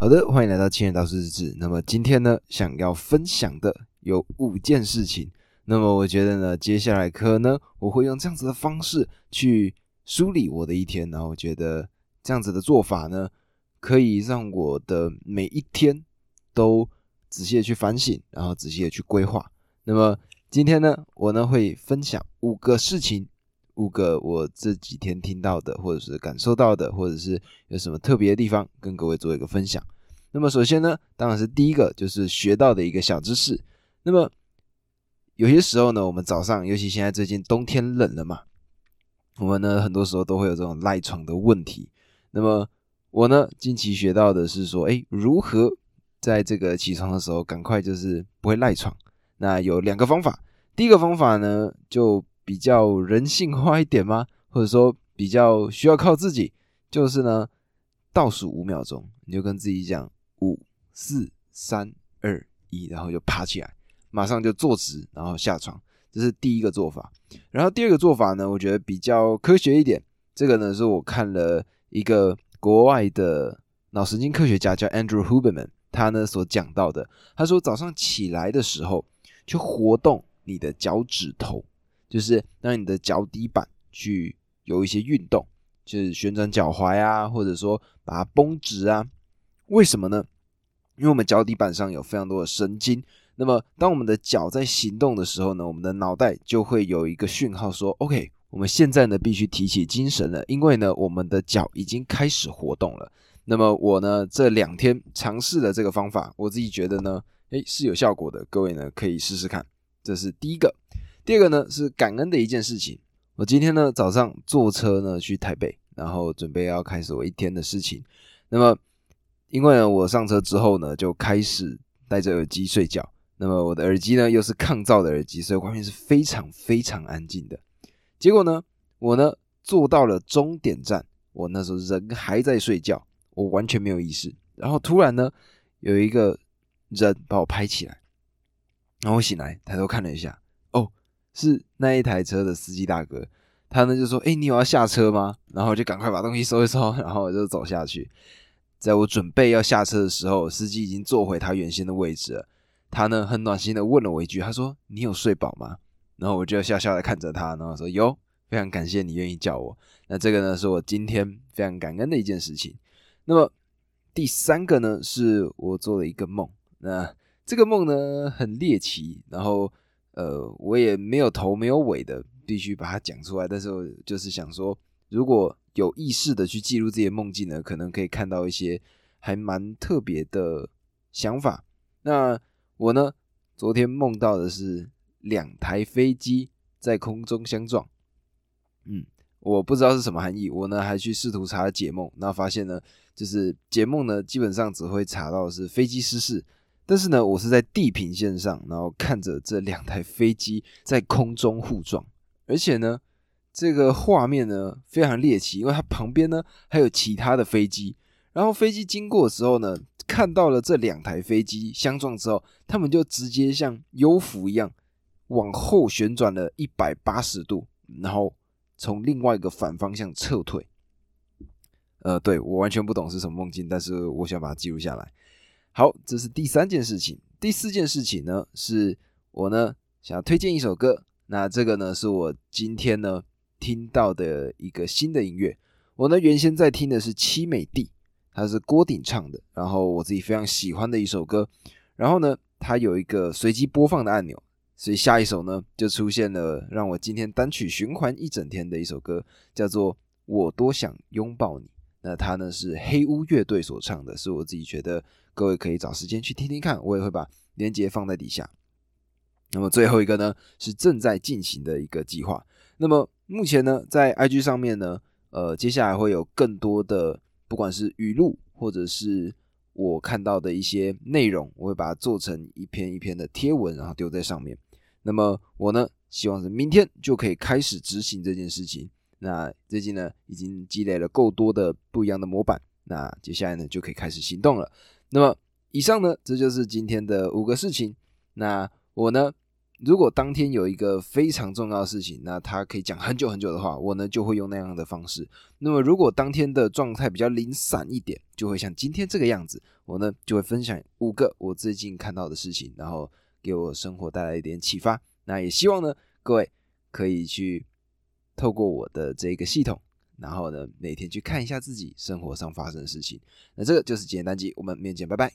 好的，欢迎来到青年导师日志。那么今天呢，想要分享的有五件事情。那么我觉得呢，接下来可能我会用这样子的方式去梳理我的一天。然后我觉得这样子的做法呢，可以让我的每一天都仔细的去反省，然后仔细的去规划。那么今天呢，我呢会分享五个事情，五个我这几天听到的，或者是感受到的，或者是有什么特别的地方，跟各位做一个分享。那么首先呢，当然是第一个就是学到的一个小知识。那么有些时候呢，我们早上，尤其现在最近冬天冷了嘛，我们呢很多时候都会有这种赖床的问题。那么我呢近期学到的是说，哎，如何在这个起床的时候赶快就是不会赖床。那有两个方法，第一个方法呢就比较人性化一点吗？或者说比较需要靠自己，就是呢倒数五秒钟，你就跟自己讲五四三二一，然后就爬起来，马上就坐直，然后下床，这是第一个做法。然后第二个做法呢，我觉得比较科学一点，这个呢是我看了一个国外的脑神经科学家叫 Andrew Huberman，他呢所讲到的，他说早上起来的时候。去活动你的脚趾头，就是让你的脚底板去有一些运动，就是旋转脚踝啊，或者说把它绷直啊。为什么呢？因为我们脚底板上有非常多的神经。那么，当我们的脚在行动的时候呢，我们的脑袋就会有一个讯号说：“OK，我们现在呢必须提起精神了，因为呢我们的脚已经开始活动了。”那么我呢这两天尝试了这个方法，我自己觉得呢。哎，是有效果的，各位呢可以试试看。这是第一个，第二个呢是感恩的一件事情。我今天呢早上坐车呢去台北，然后准备要开始我一天的事情。那么，因为呢我上车之后呢就开始戴着耳机睡觉。那么我的耳机呢又是抗噪的耳机，所以外面是非常非常安静的。结果呢我呢坐到了终点站，我那时候人还在睡觉，我完全没有意识。然后突然呢有一个。人把我拍起来，然后我醒来抬头看了一下，是那一台车的司机大哥，他呢就说：“哎，你有要下车吗？”然后就赶快把东西收一收，然后就走下去。在我准备要下车的时候，司机已经坐回他原先的位置了。他呢很暖心的问了我一句：“他说你有睡饱吗？”然后我就笑笑的看着他，然后说：“有，非常感谢你愿意叫我。”那这个呢是我今天非常感恩的一件事情。那么第三个呢是我做了一个梦。那这个梦呢很猎奇，然后呃我也没有头没有尾的，必须把它讲出来。但是就是想说，如果有意识的去记录这些梦境呢，可能可以看到一些还蛮特别的想法。那我呢昨天梦到的是两台飞机在空中相撞，嗯，我不知道是什么含义。我呢还去试图查解梦，那发现呢就是解梦呢基本上只会查到是飞机失事。但是呢，我是在地平线上，然后看着这两台飞机在空中互撞，而且呢，这个画面呢非常猎奇，因为它旁边呢还有其他的飞机，然后飞机经过的时候呢，看到了这两台飞机相撞之后，他们就直接像优浮一样往后旋转了一百八十度，然后从另外一个反方向撤退。呃，对我完全不懂是什么梦境，但是我想把它记录下来。好，这是第三件事情。第四件事情呢，是我呢想要推荐一首歌。那这个呢，是我今天呢听到的一个新的音乐。我呢原先在听的是《七美地》，它是郭顶唱的，然后我自己非常喜欢的一首歌。然后呢，它有一个随机播放的按钮，所以下一首呢就出现了让我今天单曲循环一整天的一首歌，叫做《我多想拥抱你》。那它呢是黑屋乐队所唱的，是我自己觉得。各位可以找时间去听听看，我也会把链接放在底下。那么最后一个呢，是正在进行的一个计划。那么目前呢，在 IG 上面呢，呃，接下来会有更多的，不管是语录或者是我看到的一些内容，我会把它做成一篇一篇的贴文，然后丢在上面。那么我呢，希望是明天就可以开始执行这件事情。那最近呢，已经积累了够多的不一样的模板，那接下来呢，就可以开始行动了。那么以上呢，这就是今天的五个事情。那我呢，如果当天有一个非常重要的事情，那他可以讲很久很久的话，我呢就会用那样的方式。那么如果当天的状态比较零散一点，就会像今天这个样子，我呢就会分享五个我最近看到的事情，然后给我生活带来一点启发。那也希望呢各位可以去透过我的这个系统，然后呢每天去看一下自己生活上发生的事情。那这个就是简单记，我们明天见，拜拜。